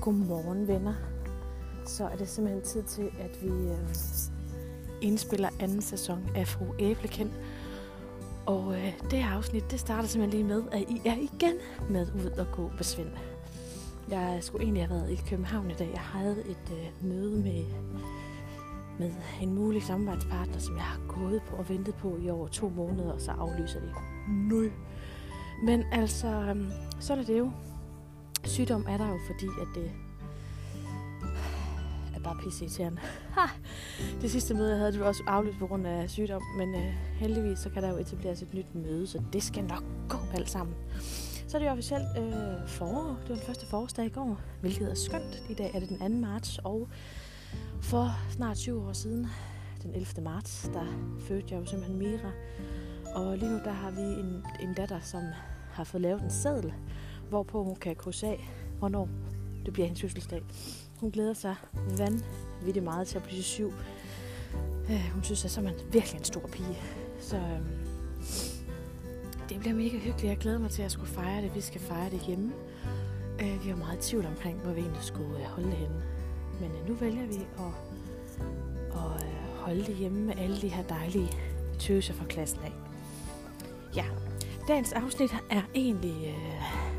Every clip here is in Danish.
Godmorgen venner. Så er det simpelthen tid til, at vi øh, indspiller anden sæson af Fru Æblekind. Og øh, det her afsnit, det starter simpelthen lige med, at I er igen med ud og gå med Svend. Jeg skulle egentlig have været i København i dag. Jeg havde et øh, møde med, med en mulig samarbejdspartner, som jeg har gået på og ventet på i over to måneder, og så aflyser de. Nøj. Men altså, øh, sådan er det jo. Sygdom er der jo, fordi at det er bare. Ha! Det sidste møde, jeg havde, det var også aflyst på grund af sygdom, men øh, heldigvis så kan der jo etableres et nyt møde, så det skal nok gå alt sammen. Så er det jo officielt øh, forår. Det var den første forårsdag i går, hvilket er skønt. I dag er det den 2. marts, og for snart 20 år siden, den 11. marts, der fødte jeg jo simpelthen Mira. Og lige nu der har vi en, en datter, som har fået lavet en seddel, hvorpå hun kan krydse af, hvornår det bliver hendes fødselsdag. Hun glæder sig vanvittigt meget til at blive syv. Øh, hun synes, at så er man virkelig en stor pige. Så øh, det bliver mega hyggeligt. Jeg glæder mig til at skulle fejre det. Vi skal fejre det hjemme. Øh, vi var meget i tvivl omkring, hvor vi egentlig skulle øh, holde det henne. Men øh, nu vælger vi at, at øh, holde det hjemme med alle de her dejlige tøser fra klassen af. Ja, dagens afsnit er egentlig... Øh,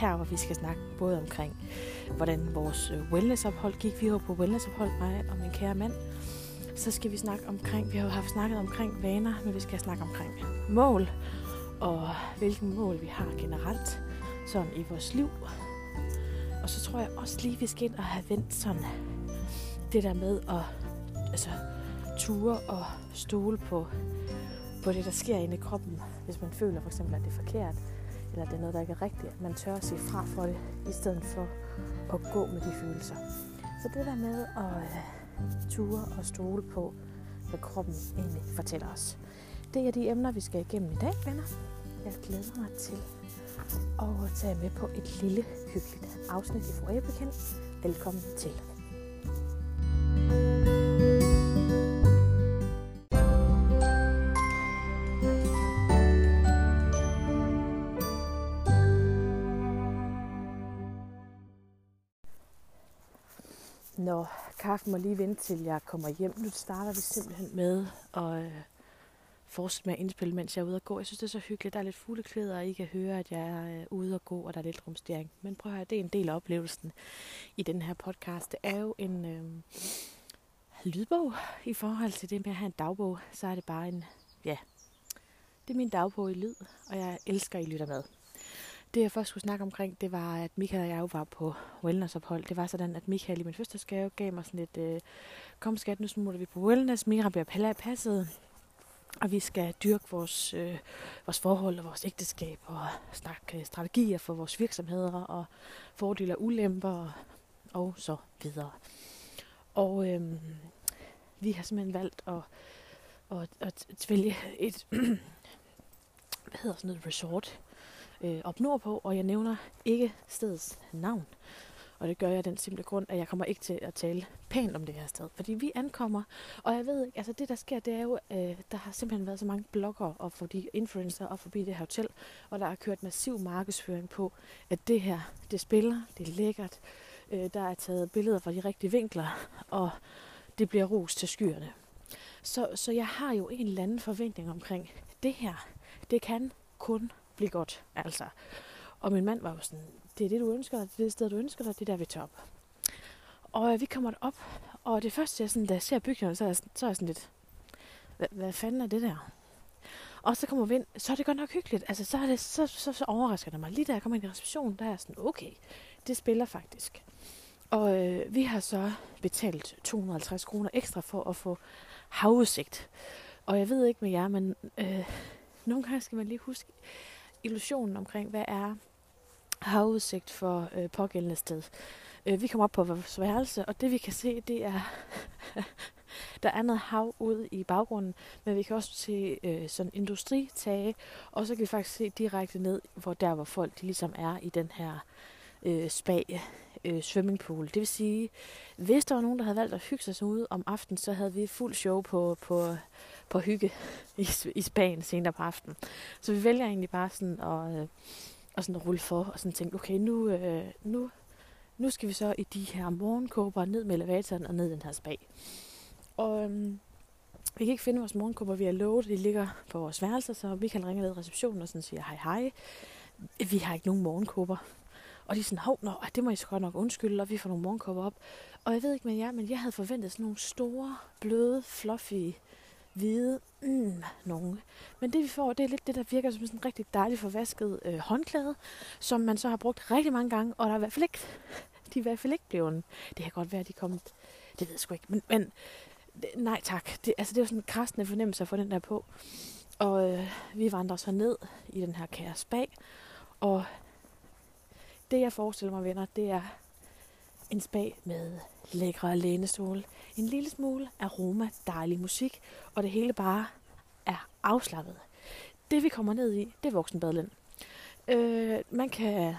her, hvor vi skal snakke både omkring, hvordan vores øh, wellnessophold gik. Vi var på wellnessophold, mig og min kære mand. Så skal vi snakke omkring, vi har jo haft snakket omkring vaner, men vi skal snakke omkring mål, og hvilken mål vi har generelt sådan i vores liv. Og så tror jeg også lige, vi skal ind og have vendt sådan det der med at altså, ture og stole på, på det, der sker inde i kroppen, hvis man føler for eksempel, at det er forkert eller det er noget, der ikke er rigtigt, at man tør at sige fra for det, i stedet for at gå med de følelser. Så det der med at øh, ture og stole på, hvad kroppen egentlig fortæller os. Det er de emner, vi skal igennem i dag, venner. Jeg glæder mig til at tage med på et lille, hyggeligt afsnit i Foræbekendt. Velkommen til. Kaffen må lige vente til jeg kommer hjem. Nu starter vi simpelthen med at øh, fortsætte med at indspille, mens jeg er ude at gå. Jeg synes, det er så hyggeligt. Der er lidt fugleklæder, og I kan høre, at jeg er øh, ude at gå, og der er lidt rumstering. Men prøv at høre, det er en del af oplevelsen i den her podcast. Det er jo en øh, lydbog i forhold til det med at have en dagbog. Så er det bare en, ja, det er min dagbog i lyd, og jeg elsker, at I lytter med. Det jeg først skulle snakke omkring, det var, at Michael og jeg var på wellnessophold. Det var sådan, at Michael i min fødselsdagsgave gav mig sådan et, øh, kom skat, nu smutter vi på wellness, Mira bliver passet, og vi skal dyrke vores, øh, vores forhold og vores ægteskab og snakke øh, strategier for vores virksomheder og fordele og ulemper og, og så videre. Og øh, vi har simpelthen valgt at, at, at, at vælge et hvad hedder sådan noget resort øh, op nordpå, og jeg nævner ikke stedets navn. Og det gør jeg af den simple grund, at jeg kommer ikke til at tale pænt om det her sted. Fordi vi ankommer, og jeg ved ikke, altså det der sker, det er jo, øh, der har simpelthen været så mange blogger og de influencer og forbi det her hotel, og der har kørt massiv markedsføring på, at det her, det spiller, det er lækkert, øh, der er taget billeder fra de rigtige vinkler, og det bliver ros til skyerne. Så, så jeg har jo en eller anden forventning omkring, det her, det kan kun blive godt, altså. Og min mand var jo sådan, det er det, du ønsker det er det sted, du ønsker dig, det er der, vi top. Og øh, vi kommer op, og det første, jeg sådan, da jeg ser bygningen, så er jeg, så er jeg sådan lidt, hvad, hvad fanden er det der? Og så kommer vi ind, så er det godt nok hyggeligt. Altså, så, er det, så, så, så overrasker det mig. Lige da jeg kommer ind i receptionen, der er jeg sådan, okay, det spiller faktisk. Og øh, vi har så betalt 250 kroner ekstra for at få havudsigt. Og jeg ved ikke med jer, men øh, nogle gange skal man lige huske, illusionen omkring, hvad er havudsigt for øh, pågældende sted. Øh, vi kommer op på vores værelse, og det vi kan se, det er, der er noget hav ude i baggrunden, men vi kan også se øh, sådan industritage, og så kan vi faktisk se direkte ned, hvor der hvor folk de ligesom er i den her øh, spa øh, swimmingpool. Det vil sige, hvis der var nogen, der havde valgt at hygge sig ude om aftenen, så havde vi fuld show på, på, på hygge i, i Spanien senere på aftenen. Så vi vælger egentlig bare sådan at, øh, at sådan rulle for og sådan tænke, okay, nu, øh, nu, nu skal vi så i de her morgenkåber ned med elevatoren og ned i den her spa. Og øhm, vi kan ikke finde vores morgenkåber, vi har lovet, de ligger på vores værelse, så vi kan ringe ned i receptionen og sådan siger hej hej. Vi har ikke nogen morgenkåber. Og de er sådan, hov, nå, ah, det må I så godt nok undskylde, og vi får nogle morgenkåber op. Og jeg ved ikke med jer, men jeg havde forventet sådan nogle store, bløde, fluffy, hvide, mm, nogen. Men det vi får, det er lidt det, der virker som sådan en rigtig dejlig forvasket øh, håndklæde, som man så har brugt rigtig mange gange, og der er i hvert fald ikke, de er i hvert fald ikke blevet, det kan godt være, at de er kommet, det ved jeg sgu ikke, men, men nej tak, det, altså det er sådan en krastende fornemmelse at få den der på. Og øh, vi vandrer så ned i den her kære spa, og det jeg forestiller mig, venner, det er en spa med lækre lænestole, en lille smule aroma, dejlig musik, og det hele bare er afslappet. Det vi kommer ned i, det er voksenbadland. Øh, man kan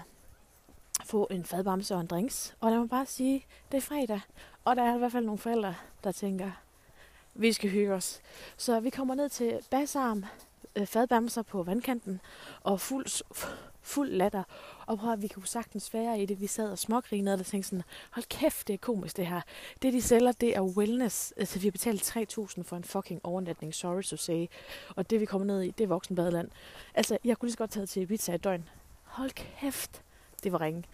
få en fadbamse og en drinks, og lad mig bare sige, det er fredag, og der er i hvert fald nogle forældre, der tænker, vi skal hygge os. Så vi kommer ned til Basarm, øh, fadbamser på vandkanten, og fuld, fuld latter. Og prøv at vi kunne sagtens være i det. Vi sad og smågrinede og tænkte sådan, hold kæft, det er komisk det her. Det de sælger, det er wellness. Altså vi har betalt 3.000 for en fucking overnatning, sorry to say. Og det vi kommer ned i, det er voksenbadeland. Altså jeg kunne lige så godt tage til Ibiza i døgn. Hold kæft, det var ringe.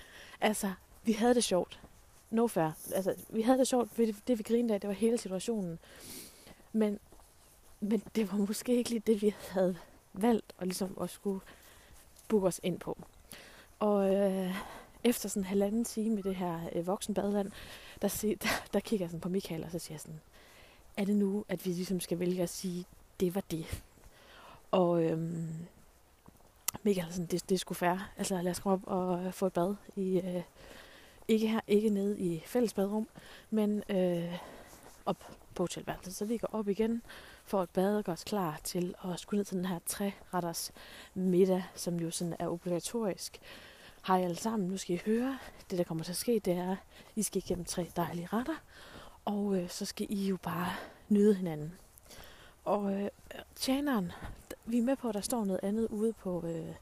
Altså, vi havde det sjovt. No fair. Altså, vi havde det sjovt, det, det vi grinede af, det var hele situationen. Men, men det var måske ikke lige det, vi havde valgt at, ligesom at skulle booke os ind på. Og øh, efter sådan en halvanden time i det her øh, voksenbadeland, der, se, der, der kigger jeg sådan på Michael, og så siger jeg sådan, er det nu, at vi ligesom skal vælge at sige, det var det. Og øhm, Michael sådan, det, det skulle sgu færre. Altså lad os komme op og øh, få et bad i, øh, ikke her, ikke nede i fælles badrum, men øh, op på hotelværelset. Så vi går op igen, får et bad og gør os klar til at skulle ned til den her tre-retters middag, som jo sådan er obligatorisk. Hej alle sammen, nu skal I høre. Det, der kommer til at ske, det er, at I skal igennem tre dejlige retter, og øh, så skal I jo bare nyde hinanden. Og øh, tjeneren, vi er med på, at der står noget andet ude på, øh,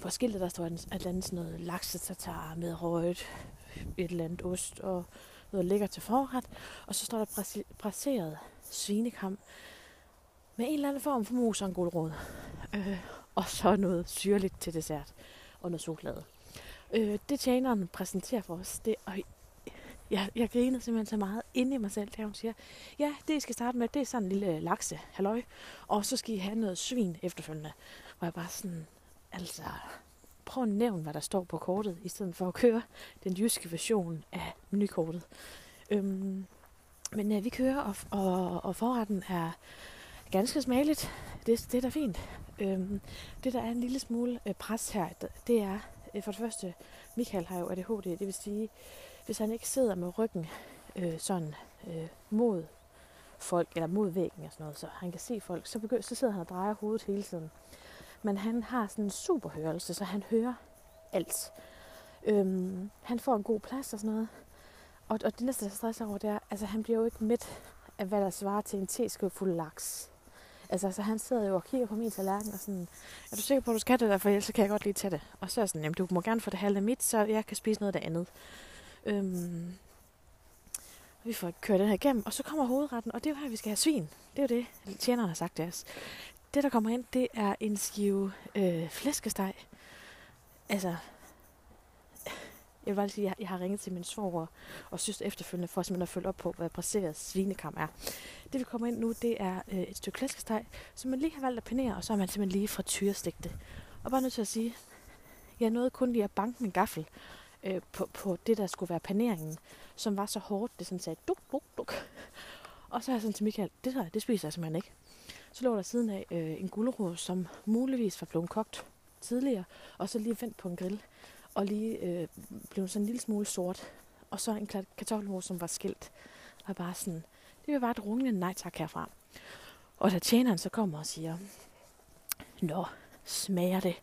på skiltet, der står et eller andet sådan noget laksetatar med røget, et eller andet ost og noget lækker til forret. Og så står der braseret svinekam med en eller anden form for mus og en guldråd. Øh, og så noget syrligt til dessert og noget chokolade. Øh, det tjeneren præsenterer for os, det, og jeg, jeg griner simpelthen så meget inde i mig selv, da hun siger, ja, det I skal starte med, det er sådan en lille lakse, halløj, og så skal I have noget svin efterfølgende. Og jeg bare sådan, altså, prøv at nævne, hvad der står på kortet, i stedet for at køre den jyske version af menukortet. Øhm, men ja, vi kører, og, og, og forretten er ganske smageligt. Det, det er da fint. Øhm, det, der er en lille smule øh, pres her, det er, øh, for det første, Michael har jo ADHD, det vil sige, hvis han ikke sidder med ryggen øh, sådan øh, mod folk, eller mod væggen og sådan noget, så han kan se folk, så, begynder, så sidder han og drejer hovedet hele tiden. Men han har sådan en super hørelse, så han hører alt. Øhm, han får en god plads og sådan noget. Og, og det næste, der stresser over, det er, altså han bliver jo ikke midt af, hvad der svarer til en teske fuld laks. Altså, så han sidder jo og kigger på min tallerken og sådan, er du sikker på, at du skal det der, for ellers så kan jeg godt lige tage det. Og så er jeg sådan, jamen du må gerne få det halve mit, så jeg kan spise noget af det andet. Øhm, vi får kørt den her igennem, og så kommer hovedretten, og det er jo her, vi skal have svin. Det er jo det, tjeneren har sagt til os. Det, der kommer ind, det er en skive øh, flæskesteg. Altså, jeg vil bare sige, at jeg har ringet til min svoger og synes efterfølgende for simpelthen at følge op på, hvad præseret svinekam er. Det vi kommer ind nu, det er øh, et stykke flæskesteg, som man lige har valgt at panere, og så har man simpelthen lige frityrestigt det. Og bare nødt til at sige, jeg nåede kun lige at banke min gaffel øh, på, på det, der skulle være paneringen, som var så hårdt, det sådan sagde duk, duk, duk. Og så er jeg sådan til Michael, det, her, det spiser jeg simpelthen ikke. Så lå der siden af øh, en gulerod, som muligvis var blevet kogt tidligere, og så lige vendt på en grill, og lige øh, blev sådan en lille smule sort. Og så en kartoffelmos, som var skilt. Og bare sådan, det var bare et rungende nej tak herfra. Og da tjeneren så kommer og siger, Nå, smager det?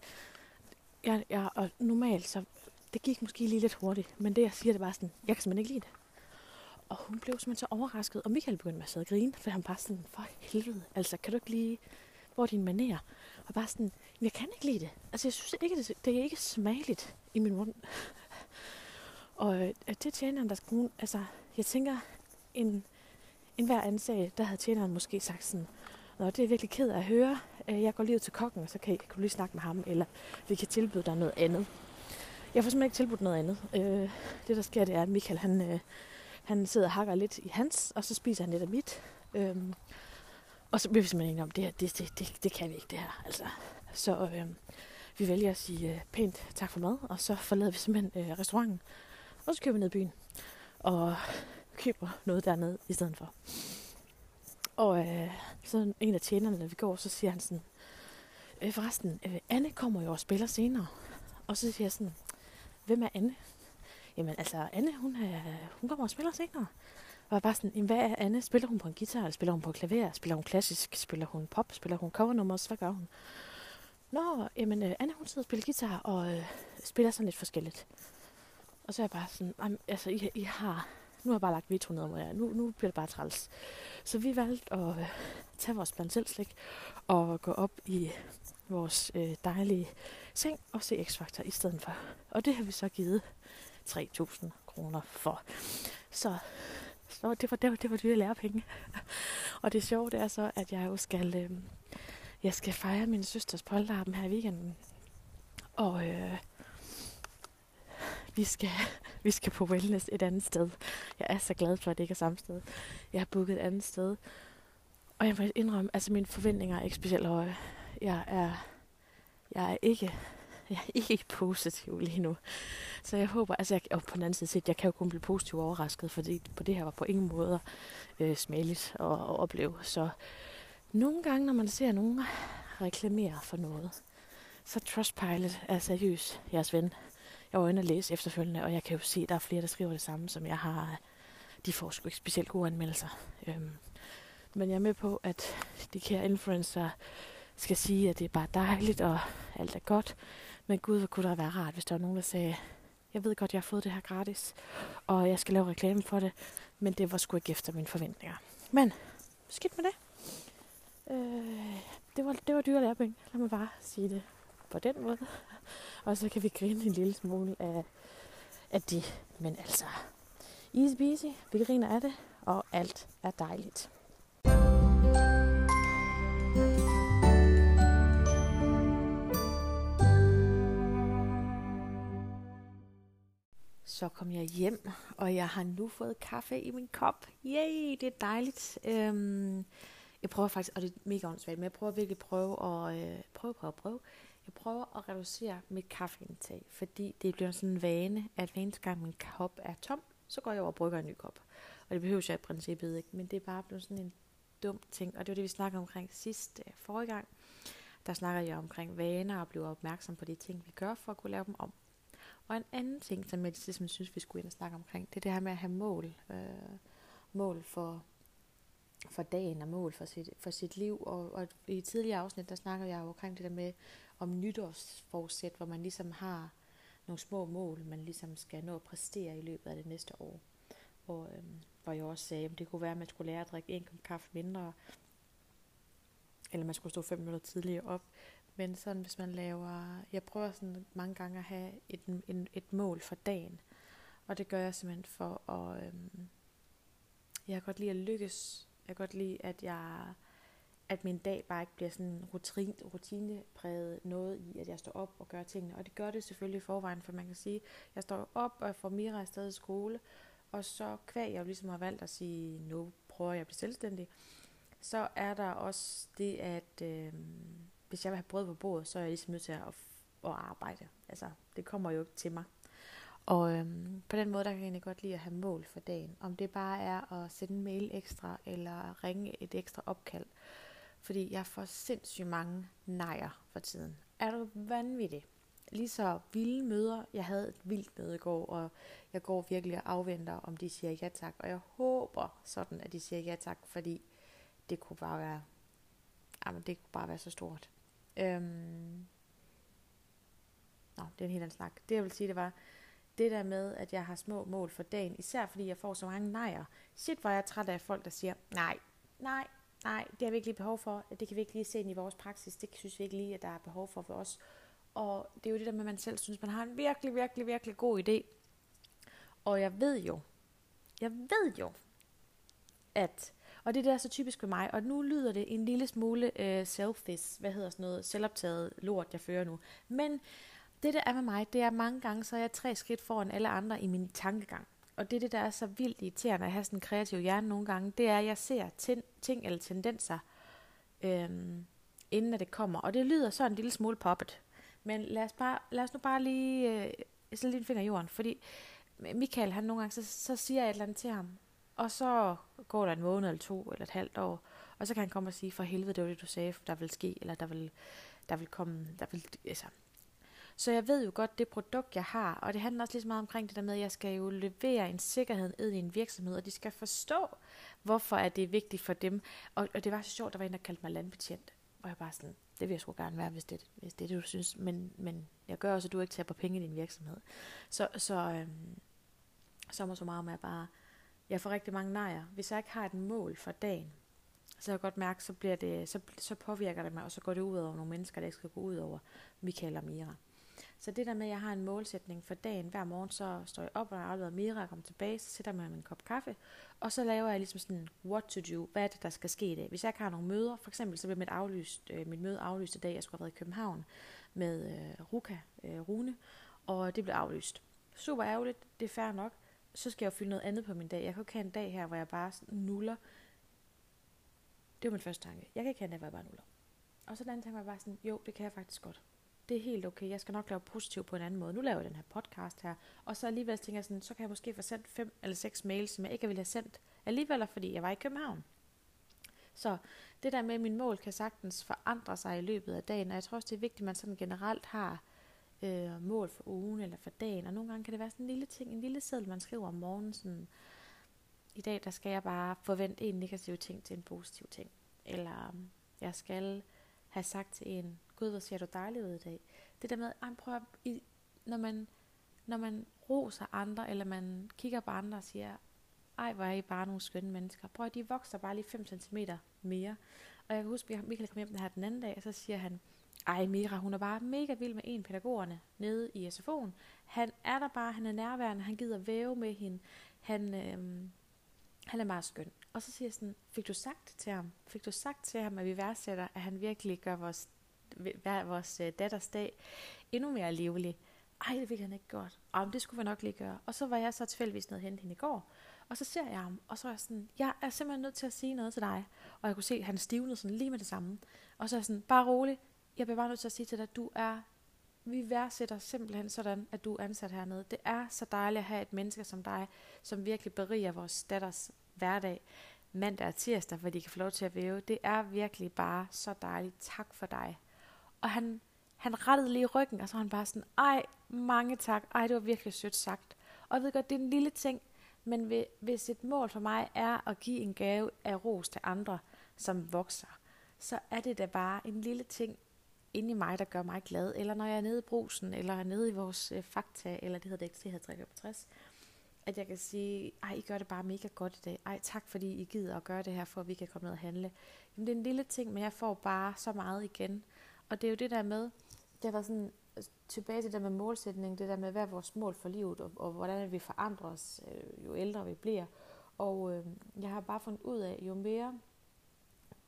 Jeg, jeg, og normalt så, det gik måske lige lidt hurtigt, men det jeg siger, det var sådan, jeg kan simpelthen ikke lide det. Og hun blev simpelthen så overrasket, og Michael begyndte med at sidde og grine, for han bare sådan, for helvede, altså kan du ikke lige, hvor er din maner? Og bare sådan, jeg kan ikke lide det. Altså jeg synes ikke, det, det er ikke smageligt i min mund. Og øh, det er tjeneren, der skulle, altså, jeg tænker, en, en hver anden sag, der havde tjeneren måske sagt sådan, Nå, det er virkelig ked af at høre. Øh, jeg går lige ud til kokken, og så kan, I, kan du lige snakke med ham, eller vi kan tilbyde dig noget andet. Jeg får simpelthen ikke tilbudt noget andet. Øh, det, der sker, det er, at Michael, han, øh, han sidder og hakker lidt i hans, og så spiser han lidt af mit. Øhm, og så bliver vi simpelthen enige om, det, her, det, det, det, det kan vi ikke, det her. Altså. Så øhm, vi vælger at sige øh, pænt tak for mad, og så forlader vi simpelthen øh, restauranten. Og så kører vi ned i byen, og køber noget dernede i stedet for. Og øh, så en af tjenerne, når vi går, så siger han sådan, øh, forresten, øh, Anne kommer jo og spiller senere. Og så siger jeg sådan, hvem er Anne? Jamen altså, Anne, hun, er, hun kommer og spiller senere. Og jeg bare sådan, hvad er Anne? Spiller hun på en guitar, eller spiller hun på klaver? Spiller hun klassisk? Spiller hun pop? Spiller hun covernummer? Hvad gør hun? Nå, jamen øh, Anne, hun sidder og spiller guitar og øh, spiller sådan lidt forskelligt. Og så er jeg bare sådan, altså I, I har, nu har jeg bare lagt veto ned over Nu, nu bliver det bare træls. Så vi valgte at øh, tage vores blandt selv slik og gå op i vores øh, dejlige seng og se X-Factor i stedet for. Og det har vi så givet 3.000 kroner for. Så, så det var, det var, det var dyre lærepenge. og det sjove det er så, at jeg jo skal, øh, jeg skal fejre min søsters polterappen her i weekenden. Og øh, vi skal, vi skal på wellness et andet sted. Jeg er så glad for, at det ikke er samme sted. Jeg har booket et andet sted. Og jeg må indrømme, altså mine forventninger er ikke specielt høje. Jeg er, jeg er ikke jeg er ikke positiv lige nu. Så jeg håber, altså jeg, og på den anden side set, jeg kan jo kun blive positiv overrasket, fordi på det her var på ingen måde øh, smageligt at, at opleve. Så nogle gange, når man ser nogen reklamere for noget, så Trustpilot er seriøs jeres ven. Jeg var inde og læse efterfølgende, og jeg kan jo se, at der er flere, der skriver det samme, som jeg har. De får sgu ikke specielt gode anmeldelser. Øhm, men jeg er med på, at de kære influencer skal sige, at det er bare dejligt, og alt er godt. Men gud, hvor kunne det være rart, hvis der var nogen, der sagde, jeg ved godt, jeg har fået det her gratis, og jeg skal lave reklame for det, men det var sgu ikke efter mine forventninger. Men, skidt med det. Øh, det, var, det var dyre lærepenge, lad mig bare sige det på den måde. Og så kan vi grine en lille smule af, af det. Men altså, easy peasy, vi griner af det, og alt er dejligt. Så kom jeg hjem, og jeg har nu fået kaffe i min kop. Yay, det er dejligt. Øhm, jeg prøver faktisk, og det er mega åndssvagt, men jeg prøver virkelig prøve at øh, prøve, prøve, prøve. Jeg prøver at reducere mit kaffeindtag, fordi det bliver sådan en vane, at hver eneste gang min kop er tom, så går jeg over og brygger en ny kop. Og det behøver jeg i princippet ikke, men det er bare blevet sådan en dum ting. Og det var det, vi snakkede omkring sidst øh, forrige gang. Der snakker jeg omkring vaner og bliver opmærksom på de ting, vi gør for at kunne lave dem om. Og en anden ting, som jeg ligesom synes, vi skulle ind og snakke omkring, det er det her med at have mål. Øh, mål for, for dagen og mål for sit, for sit liv. Og, og i tidligere afsnit, der snakker jeg jo omkring det der med om nytårsforsæt, hvor man ligesom har nogle små mål, man ligesom skal nå at præstere i løbet af det næste år. Hvor, øhm, hvor jeg også sagde, at det kunne være, at man skulle lære at drikke en kop kaffe mindre, eller man skulle stå fem minutter tidligere op. Men sådan, hvis man laver, jeg prøver sådan mange gange at have et, en, et mål for dagen. Og det gør jeg simpelthen for at, øhm, jeg kan godt lide at lykkes. Jeg kan godt lide, at jeg, at min dag bare ikke bliver sådan rutine, rutinepræget noget i, at jeg står op og gør tingene. Og det gør det selvfølgelig i forvejen, for man kan sige, jeg står op og får Mira afsted i skole, og så kvæg jeg jo ligesom har valgt at sige, nu prøver jeg at blive selvstændig, så er der også det, at øh, hvis jeg vil have brød på bordet, så er jeg ligesom nødt til at, at arbejde. Altså, det kommer jo ikke til mig. Og øhm, på den måde, der kan jeg egentlig godt lide at have mål for dagen. Om det bare er at sende en mail ekstra, eller ringe et ekstra opkald. Fordi jeg får sindssygt mange nejer for tiden. Er du vanvittig? Lige så vilde møder. Jeg havde et vildt møde i går, og jeg går virkelig og afventer, om de siger ja tak. Og jeg håber sådan, at de siger ja tak, fordi det kunne bare være, jamen det kunne bare være så stort. Øhm, Nå, det er en helt anden snak. Det jeg vil sige, det var, det der med, at jeg har små mål for dagen, især fordi jeg får så mange nejer. Shit, hvor jeg er træt af folk, der siger, nej, nej, nej, det har vi ikke lige behov for. Det kan vi ikke lige se ind i vores praksis. Det synes vi ikke lige, at der er behov for for os. Og det er jo det der med, at man selv synes, man har en virkelig, virkelig, virkelig god idé. Og jeg ved jo, jeg ved jo, at, og det er det, der er så typisk for mig, og nu lyder det en lille smule øh, selfish, hvad hedder sådan noget, selvoptaget lort, jeg fører nu. Men det, der er med mig, det er mange gange, så er jeg tre skridt foran alle andre i min tankegang. Og det, det der er så vildt irriterende at have sådan en kreativ hjerne nogle gange, det er, at jeg ser ting eller tendenser, øhm, inden at det kommer. Og det lyder så en lille smule poppet. Men lad os, bare, lad os nu bare lige øh, sætte lige en finger i jorden. Fordi Michael, han nogle gange, så, så siger jeg et eller andet til ham. Og så går der en måned eller to eller et halvt år. Og så kan han komme og sige, for helvede, det var det, du sagde, der vil ske, eller der vil, der vil komme, der vil, altså, så jeg ved jo godt det produkt, jeg har, og det handler også lige så meget omkring det der med, at jeg skal jo levere en sikkerhed ind i en virksomhed, og de skal forstå, hvorfor er det vigtigt for dem. Og, og det var så sjovt, der var en, der kaldte mig landbetjent. Og jeg bare sådan, det vil jeg sgu gerne være, hvis det, hvis det er det, du synes. Men, men jeg gør også, at du ikke taber på penge i din virksomhed. Så, så, øhm, så må så meget med bare, jeg får rigtig mange nejer. Hvis jeg ikke har et mål for dagen, så jeg godt mærke, så, bliver det, så, så påvirker det mig, og så går det ud over nogle mennesker, der ikke skal gå ud over Michael og Mira. Så det der med, at jeg har en målsætning for dagen, hver morgen, så står jeg op, og jeg har Mira, og kommer tilbage, så sætter jeg mig med en kop kaffe, og så laver jeg ligesom sådan, what to do, hvad er det, der skal ske i dag. Hvis jeg ikke har nogle møder, for eksempel så bliver mit, aflyst, øh, mit møde aflyst i dag, jeg skulle have været i København med øh, Ruka, øh, Rune, og det blev aflyst. Super ærgerligt, det er fair nok. Så skal jeg jo fylde noget andet på min dag. Jeg kan jo ikke have en dag her, hvor jeg bare nuller. Det var min første tanke. Jeg kan ikke have en dag, hvor jeg bare nuller. Og så den anden tanke var bare sådan, jo, det kan jeg faktisk godt det er helt okay, jeg skal nok lave positivt på en anden måde. Nu laver jeg den her podcast her, og så alligevel tænker jeg sådan, så kan jeg måske få sendt fem eller seks mails, som jeg ikke ville have sendt alligevel, fordi jeg var i København. Så det der med, at min mål kan sagtens forandre sig i løbet af dagen, og jeg tror også, det er vigtigt, at man sådan generelt har øh, mål for ugen eller for dagen, og nogle gange kan det være sådan en lille ting, en lille seddel, man skriver om morgenen, sådan, i dag der skal jeg bare forvente en negativ ting til en positiv ting, eller øhm, jeg skal have sagt til en, gud, hvor ser du dejlig ud i dag. Det der med, at prøv at, i, når, man, når man roser andre, eller man kigger på andre og siger, ej, hvor er I bare nogle skønne mennesker. Prøv at de vokser bare lige 5 cm mere. Og jeg kan huske, at Michael kom hjem den her den anden dag, og så siger han, ej Mira, hun er bare mega vild med en pædagogerne nede i SFO'en. Han er der bare, han er nærværende, han gider væve med hende. Han, øhm, han er meget skøn. Og så siger jeg sådan, fik du sagt til ham, fik du sagt til ham, at vi værdsætter, at han virkelig gør vores, vores øh, datters dag endnu mere livlig? Ej, det ville han ikke godt. Og det skulle vi nok lige gøre. Og så var jeg så tilfældigvis nede hente hende i går. Og så ser jeg ham, og så er jeg sådan, jeg er simpelthen nødt til at sige noget til dig. Og jeg kunne se, at han stivnede sådan lige med det samme. Og så er jeg sådan, bare rolig, jeg bliver bare nødt til at sige til dig, at du er vi værdsætter simpelthen sådan, at du er ansat hernede. Det er så dejligt at have et menneske som dig, som virkelig beriger vores datters hverdag mandag og tirsdag, hvor de kan få lov til at væve. Det er virkelig bare så dejligt. Tak for dig. Og han, han rettede lige ryggen, og så var han bare sådan, ej, mange tak. Ej, det var virkelig sødt sagt. Og jeg ved godt, det er en lille ting, men hvis et mål for mig er at give en gave af ros til andre, som vokser, så er det da bare en lille ting inde i mig, der gør mig glad. Eller når jeg er nede i brusen, eller er nede i vores øh, fakta, eller det hedder det ikke, det hedder 365, at jeg kan sige, ej, I gør det bare mega godt i dag. Ej, tak fordi I gider at gøre det her, for at vi kan komme ned og handle. Jamen, det er en lille ting, men jeg får bare så meget igen. Og det er jo det der med, det var sådan, altså, tilbage til det der med målsætning, det der med, hvad er vores mål for livet, og, og hvordan vi forandrer os, øh, jo ældre vi bliver. Og øh, jeg har bare fundet ud af, jo mere,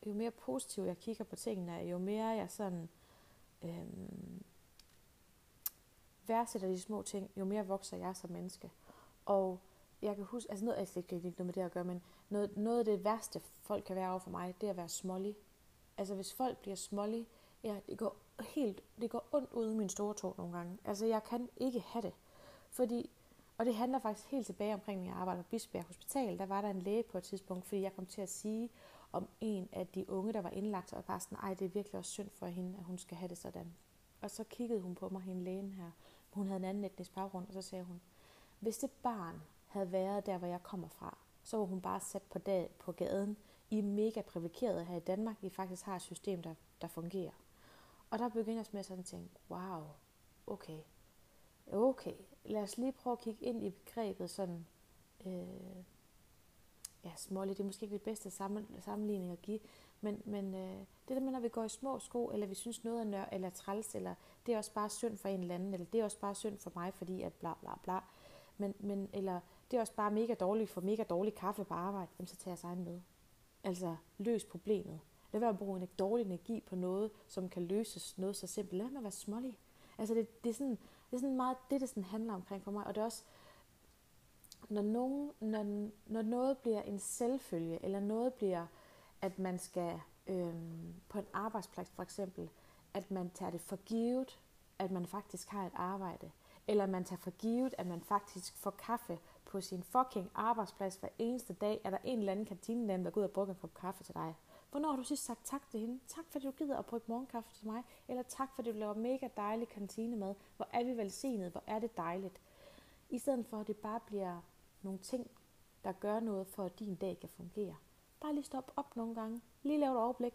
jo mere positiv jeg kigger på tingene, jo mere jeg sådan øh, øhm, værdsætter de små ting, jo mere vokser jeg som menneske. Og jeg kan huske, altså noget, altså det ikke noget med det at gøre, men noget, noget af det værste, folk kan være over for mig, det er at være smålig. Altså hvis folk bliver smålig, ja, det går helt, det går ondt ud i min store tog nogle gange. Altså jeg kan ikke have det. Fordi, og det handler faktisk helt tilbage omkring, når jeg arbejder på Bispebjerg Hospital, der var der en læge på et tidspunkt, fordi jeg kom til at sige om en af de unge, der var indlagt, og bare sådan, ej, det er virkelig også synd for hende, at hun skal have det sådan. Og så kiggede hun på mig, hende lægen her. Hun havde en anden etnisk baggrund, og så sagde hun, hvis det barn havde været der, hvor jeg kommer fra, så var hun bare sat på, dag, på gaden. I er mega privilegeret her i Danmark. I faktisk har et system, der, der fungerer. Og der begyndte jeg med sådan at tænke, wow, okay, okay, lad os lige prøve at kigge ind i begrebet sådan, øh, ja, småligt, det er måske ikke det bedste sammenligning at give, men, men øh, det der med, når vi går i små sko, eller vi synes noget er nør, eller træls, eller det er også bare synd for en eller anden, eller det er også bare synd for mig, fordi at bla bla bla, Men, men, eller det er også bare mega dårligt for mega dårlig kaffe på arbejde, jamen så tager jeg sig med. Altså, løs problemet. Lad være at bruge en dårlig energi på noget, som kan løses noget så simpelt. Lad mig være smålig. Altså, det, det, er sådan, det er sådan meget det, det sådan handler omkring for mig. Og det er også, når, nogen, når, når noget bliver en selvfølge, eller noget bliver, at man skal øh, på en arbejdsplads for eksempel, at man tager det for givet, at man faktisk har et arbejde, eller man tager for givet, at man faktisk får kaffe på sin fucking arbejdsplads hver eneste dag, er der en eller anden kantine, der går ud og bruger en kop kaffe til dig. Hvornår har du sidst sagt tak til hende? Tak fordi du gider at brygge morgenkaffe til mig. Eller tak fordi du laver mega dejlig kantinemad. Hvor er vi velsignet? Hvor er det dejligt? I stedet for at det bare bliver nogle ting, der gør noget for, at din dag kan fungere. Bare lige stop op nogle gange. Lige lave et overblik.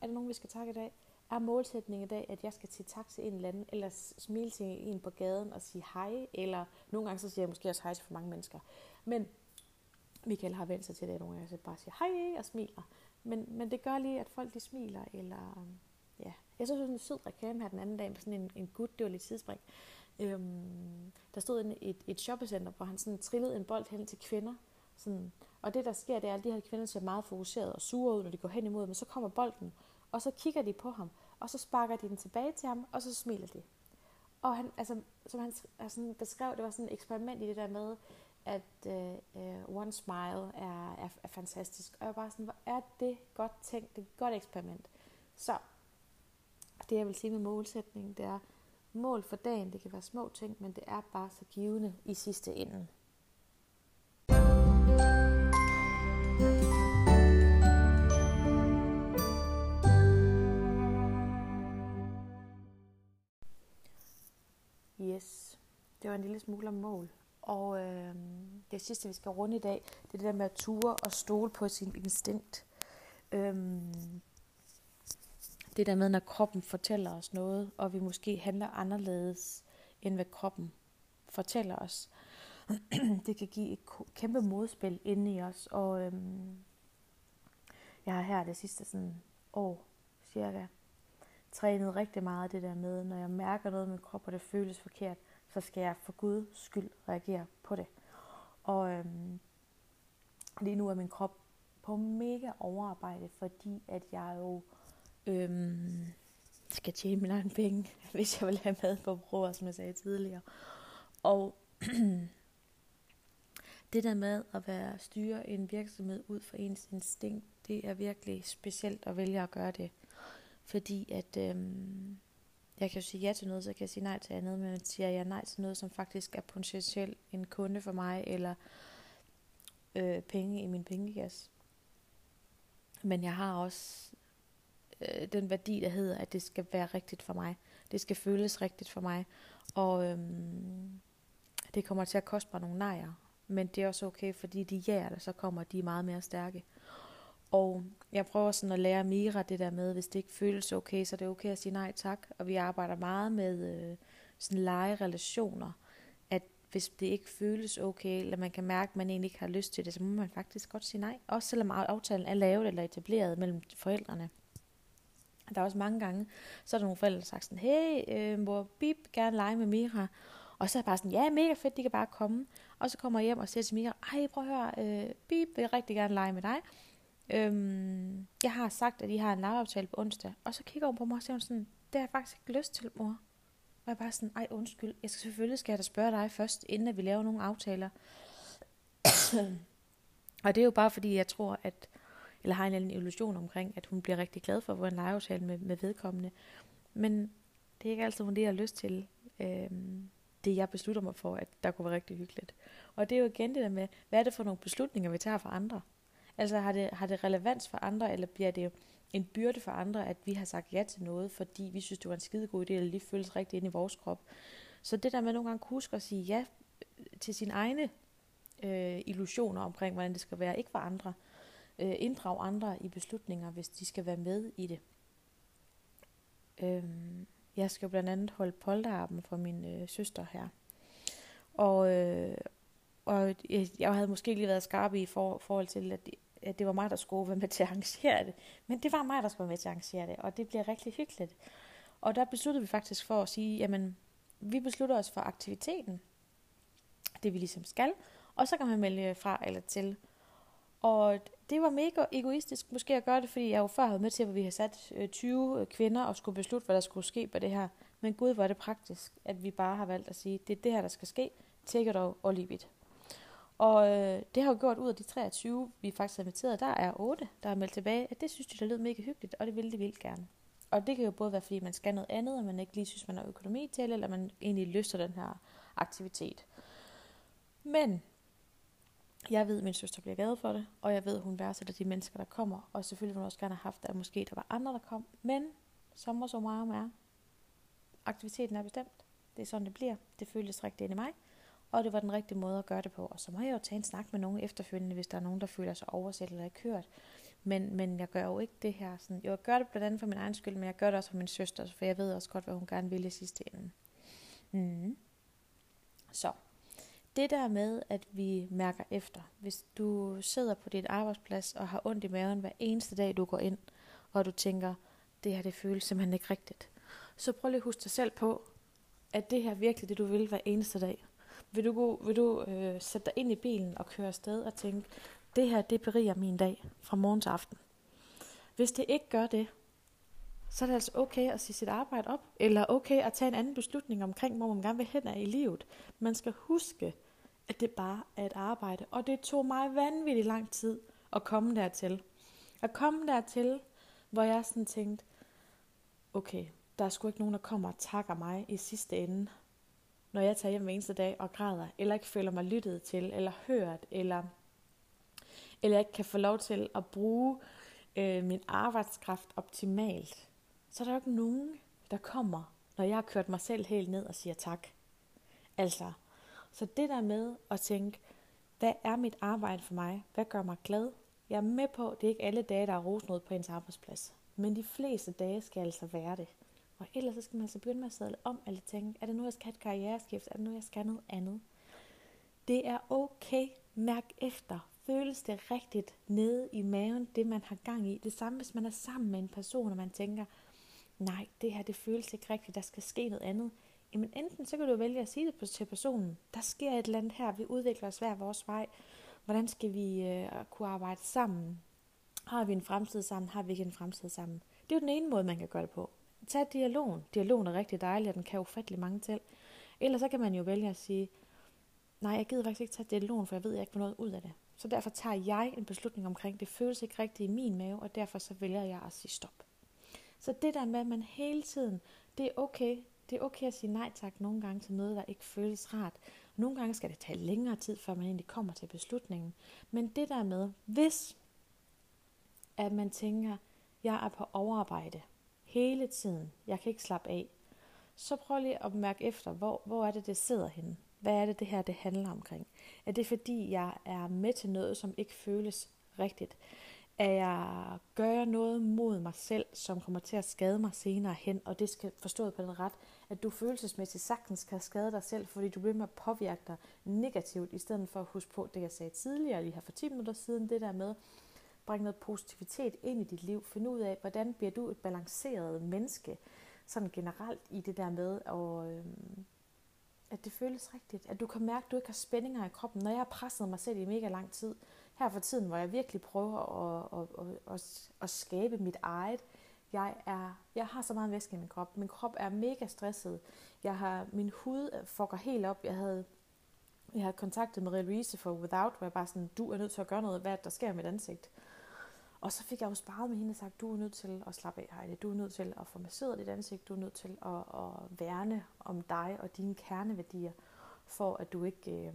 Er der nogen, vi skal takke i dag? Er målsætningen i dag, at jeg skal sige tak til en eller anden, eller smile til en på gaden og sige hej, eller nogle gange så siger jeg måske også hej til for mange mennesker. Men Michael har vendt sig til det nogle gange, så bare siger hej og smiler. Men, men det gør lige, at folk de smiler, eller øhm, ja. Jeg så sådan en sød reklame her den anden dag med sådan en, en gut, det var lidt tidsspring. Øhm, der stod en, et, et shoppecenter, hvor han sådan trillede en bold hen til kvinder. Sådan, og det der sker, det er, at de her kvinder ser meget fokuseret og sure ud, når de går hen imod, men så kommer bolden, og så kigger de på ham, og så sparker de den tilbage til ham, og så smiler de. Og han, altså, som han altså, beskrev, det var sådan et eksperiment i det der med, at uh, One Smile er, er, er fantastisk. Og jeg var bare sådan, hvor er det godt tænkt, det er et godt eksperiment. Så det jeg vil sige med målsætningen, det er, mål for dagen, det kan være små ting, men det er bare så givende i sidste ende. Yes, det var en lille smule om mål. Og øh, det sidste, vi skal runde i dag, det er det der med at ture og stole på sin instinkt. Øh, det der med, når kroppen fortæller os noget, og vi måske handler anderledes, end hvad kroppen fortæller os. det kan give et kæmpe modspil inde i os, og øhm, jeg har her det sidste sådan år cirka trænet rigtig meget det der med, når jeg mærker noget med kroppen, og det føles forkert, så skal jeg for Guds skyld reagere på det. Og øhm, lige nu er min krop på mega overarbejde, fordi at jeg jo øhm, skal tjene mine egne penge, hvis jeg vil have mad på bordet, som jeg sagde tidligere. Og det der med at være styre en virksomhed ud fra ens instinkt, det er virkelig specielt at vælge at gøre det. Fordi at øhm, jeg kan jo sige ja til noget, så kan jeg sige nej til andet, men siger jeg nej til noget, som faktisk er potentielt en kunde for mig, eller øh, penge i min pengegas. Men jeg har også øh, den værdi, der hedder, at det skal være rigtigt for mig. Det skal føles rigtigt for mig. Og øhm, det kommer til at koste mig nogle nejer. Men det er også okay, fordi de ja, der så kommer, de er meget mere stærke. Og jeg prøver sådan at lære Mira det der med, hvis det ikke føles okay, så er det okay at sige nej tak. Og vi arbejder meget med øh, sådan lege relationer, at hvis det ikke føles okay, eller man kan mærke, at man egentlig ikke har lyst til det, så må man faktisk godt sige nej. Også selvom aftalen er lavet eller etableret mellem forældrene. Der er også mange gange, så er der nogle forældre, der har sagt sådan, hey, øh, mor, bip, gerne lege med Mira. Og så er jeg bare sådan, ja, mega fedt, de kan bare komme. Og så kommer jeg hjem og siger til Mira, ej, prøv at høre, øh, bip, vil rigtig gerne lege med dig. Øhm, jeg har sagt, at I har en legeaftale på onsdag. Og så kigger hun på mig og siger sådan, det har jeg faktisk ikke lyst til, mor. Og jeg er bare sådan, ej undskyld, jeg skal selvfølgelig skal jeg da spørge dig først, inden at vi laver nogle aftaler. og det er jo bare fordi, jeg tror, at, eller har en eller anden illusion omkring, at hun bliver rigtig glad for at få en legeaftale med, med vedkommende. Men det er ikke altid, hun det har lyst til. Øh, det jeg beslutter mig for, at der kunne være rigtig hyggeligt. Og det er jo igen det der med, hvad er det for nogle beslutninger, vi tager for andre? Altså har det, har det relevans for andre, eller bliver det en byrde for andre, at vi har sagt ja til noget, fordi vi synes, det var en skide god idé, eller lige føles rigtigt ind i vores krop. Så det der med nogle gange huske at sige ja til sine egne øh, illusioner omkring, hvordan det skal være, ikke for andre. Øh, inddrag andre i beslutninger, hvis de skal være med i det. Øh, jeg skal blandt andet holde polterappen for min øh, søster her. Og, øh, og jeg havde måske lige været skarp i for, forhold til, at at det var mig, der skulle være med til at arrangere det. Men det var mig, der skulle være med til at arrangere det, og det bliver rigtig hyggeligt. Og der besluttede vi faktisk for at sige, jamen, vi beslutter os for aktiviteten. det vi ligesom skal, og så kan man melde fra eller til. Og det var mega egoistisk måske at gøre det, fordi jeg jo før havde med til, at vi har sat øh, 20 øh, kvinder og skulle beslutte, hvad der skulle ske på det her. Men gud, hvor er det praktisk, at vi bare har valgt at sige, det er det her, der skal ske. Take it og leave it. Og øh, det har jo gjort ud af de 23, vi faktisk har inviteret, der er 8, der er meldt tilbage, at det synes de, der lød mega hyggeligt, og det ville de vildt gerne. Og det kan jo både være, fordi man skal noget andet, og man ikke lige synes, man har økonomi til, eller man egentlig lyster den her aktivitet. Men jeg ved, at min søster bliver glad for det, og jeg ved, at hun værdsætter de mennesker, der kommer. Og selvfølgelig ville hun også gerne have haft, at måske der var andre, der kom. Men sommer så meget er, aktiviteten er bestemt. Det er sådan, det bliver. Det føles rigtigt ind i mig. Og det var den rigtige måde at gøre det på. Og så må jeg jo tage en snak med nogen efterfølgende, hvis der er nogen, der føler sig oversat eller ikke hørt. Men, men jeg gør jo ikke det her sådan. Jo, jeg gør det blandt andet for min egen skyld, men jeg gør det også for min søster, for jeg ved også godt, hvad hun gerne vil i sidste ende. Mm. Så det der med, at vi mærker efter, hvis du sidder på dit arbejdsplads og har ondt i maven hver eneste dag, du går ind, og du tænker, det her det føles simpelthen ikke rigtigt, så prøv lige at huske dig selv på, at det her virkelig det, du vil hver eneste dag. Vil du, gå, vil du øh, sætte dig ind i bilen og køre afsted og tænke, det her det beriger min dag fra morgen til aften. Hvis det ikke gør det, så er det altså okay at sige sit arbejde op, eller okay at tage en anden beslutning omkring, hvor man gerne vil hen i livet. Man skal huske, at det bare er et arbejde. Og det tog mig vanvittig lang tid at komme dertil. At komme dertil, hvor jeg sådan tænkte, okay, der er sgu ikke nogen, der kommer og takker mig i sidste ende, når jeg tager hjem hver eneste dag og græder, eller ikke føler mig lyttet til, eller hørt, eller, eller jeg ikke kan få lov til at bruge øh, min arbejdskraft optimalt, så er der jo ikke nogen, der kommer, når jeg har kørt mig selv helt ned og siger tak. Altså, så det der med at tænke, hvad er mit arbejde for mig? Hvad gør mig glad? Jeg er med på, det er ikke alle dage, der er rosenrød på ens arbejdsplads. Men de fleste dage skal altså være det. Og ellers så skal man altså begynde med at sadle om, eller tænke, er det nu, jeg skal have et karriereskift? Er det nu, jeg skal noget andet? Det er okay. Mærk efter. Føles det rigtigt nede i maven, det man har gang i? Det samme, hvis man er sammen med en person, og man tænker, nej, det her, det føles ikke rigtigt, der skal ske noget andet. Jamen enten så kan du vælge at sige det til personen, der sker et eller andet her, vi udvikler os hver vores vej. Hvordan skal vi øh, kunne arbejde sammen? Har vi en fremtid sammen? Har vi ikke en fremtid sammen? Det er jo den ene måde, man kan gøre det på. Tag dialogen. Dialogen er rigtig dejlig, og den kan ufattelig mange til. Ellers så kan man jo vælge at sige, nej, jeg gider faktisk ikke tage dialogen, for jeg ved, at jeg ikke får noget ud af det. Så derfor tager jeg en beslutning omkring, det føles ikke rigtigt i min mave, og derfor så vælger jeg at sige stop. Så det der med, at man hele tiden, det er okay, det er okay at sige nej tak nogle gange til noget, der ikke føles rart. Nogle gange skal det tage længere tid, før man egentlig kommer til beslutningen. Men det der med, hvis at man tænker, jeg er på overarbejde hele tiden, jeg kan ikke slappe af, så prøv lige at mærke efter, hvor, hvor er det, det sidder henne. Hvad er det, det her det handler omkring? Er det fordi, jeg er med til noget, som ikke føles rigtigt? at jeg gør noget mod mig selv, som kommer til at skade mig senere hen, og det skal forstået på den ret, at du følelsesmæssigt sagtens kan skade dig selv, fordi du bliver med at påvirke dig negativt, i stedet for at huske på det, jeg sagde tidligere, lige her for 10 minutter siden, det der med, bringe noget positivitet ind i dit liv, finde ud af, hvordan bliver du et balanceret menneske, sådan generelt i det der med, og, øhm, at det føles rigtigt, at du kan mærke, at du ikke har spændinger i kroppen. Når jeg har presset mig selv i mega lang tid, her for tiden, hvor jeg virkelig prøver at, at, at, at, at skabe mit eget. Jeg, er, jeg har så meget væske i min krop. Min krop er mega stresset. Jeg har, min hud øh, fucker helt op. Jeg havde, jeg havde kontaktet Marie Louise for Without, hvor jeg bare sådan, du er nødt til at gøre noget, hvad der sker med mit ansigt. Og så fik jeg jo sparet med hende og sagt, du er nødt til at slappe af, Heidi. Du er nødt til at få masseret dit ansigt. Du er nødt til at, at værne om dig og dine kerneværdier, for at du ikke... Øh,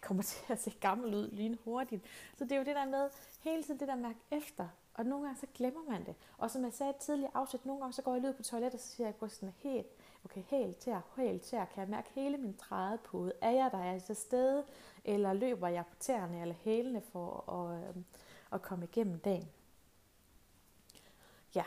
kommer til at se gammel ud lige hurtigt. Så det er jo det der med, hele tiden det der mærke efter. Og nogle gange så glemmer man det. Og som jeg sagde tidligere afsæt, nogle gange så går jeg ud på toilettet, og så siger jeg sådan helt, okay, helt til, helt til, kan jeg mærke hele min trædepude? Er jeg der? Er jeg til stede? Eller løber jeg på tæerne eller hælene for at, øh, at komme igennem dagen? Ja,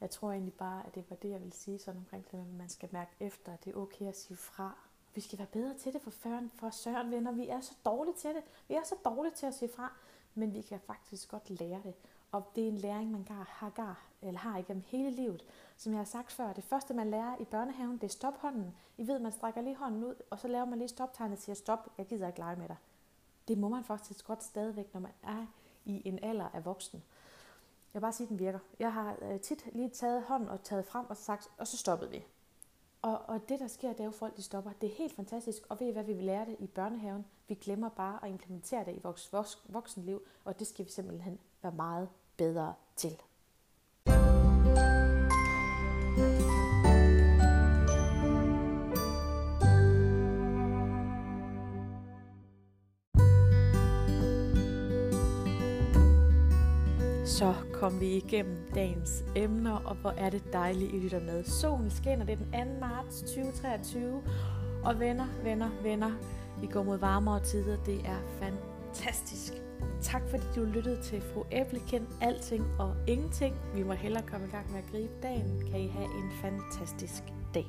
jeg tror egentlig bare, at det var det, jeg ville sige sådan omkring det, at man skal mærke efter, at det er okay at sige fra vi skal være bedre til det for, føren, for søren venner. Vi er så dårlige til det. Vi er så dårlige til at sige fra, men vi kan faktisk godt lære det og det er en læring, man har, gar, eller har igennem hele livet. Som jeg har sagt før, det første, man lærer i børnehaven, det er stophånden. I ved, man strækker lige hånden ud, og så laver man lige stoptegnet og siger, stop, jeg gider ikke lege med dig. Det må man faktisk godt stadigvæk, når man er i en alder af voksen. Jeg vil bare sige, at den virker. Jeg har øh, tit lige taget hånden og taget frem og sagt, og så stoppede vi. Og, og det, der sker, det er jo, folk de stopper. Det er helt fantastisk, og ved I hvad, vi lære det i børnehaven? Vi glemmer bare at implementere det i vores voksenliv, og det skal vi simpelthen være meget bedre til. Så kom vi igennem dagens emner, og hvor er det dejligt, I lytter med. Solen skinner, det er den 2. marts 2023, og venner, venner, venner, vi går mod varmere tider, det er fantastisk. Tak fordi du lyttede til Fru Æblekind, Alting og Ingenting. Vi må hellere komme i gang med at gribe dagen. Kan I have en fantastisk dag.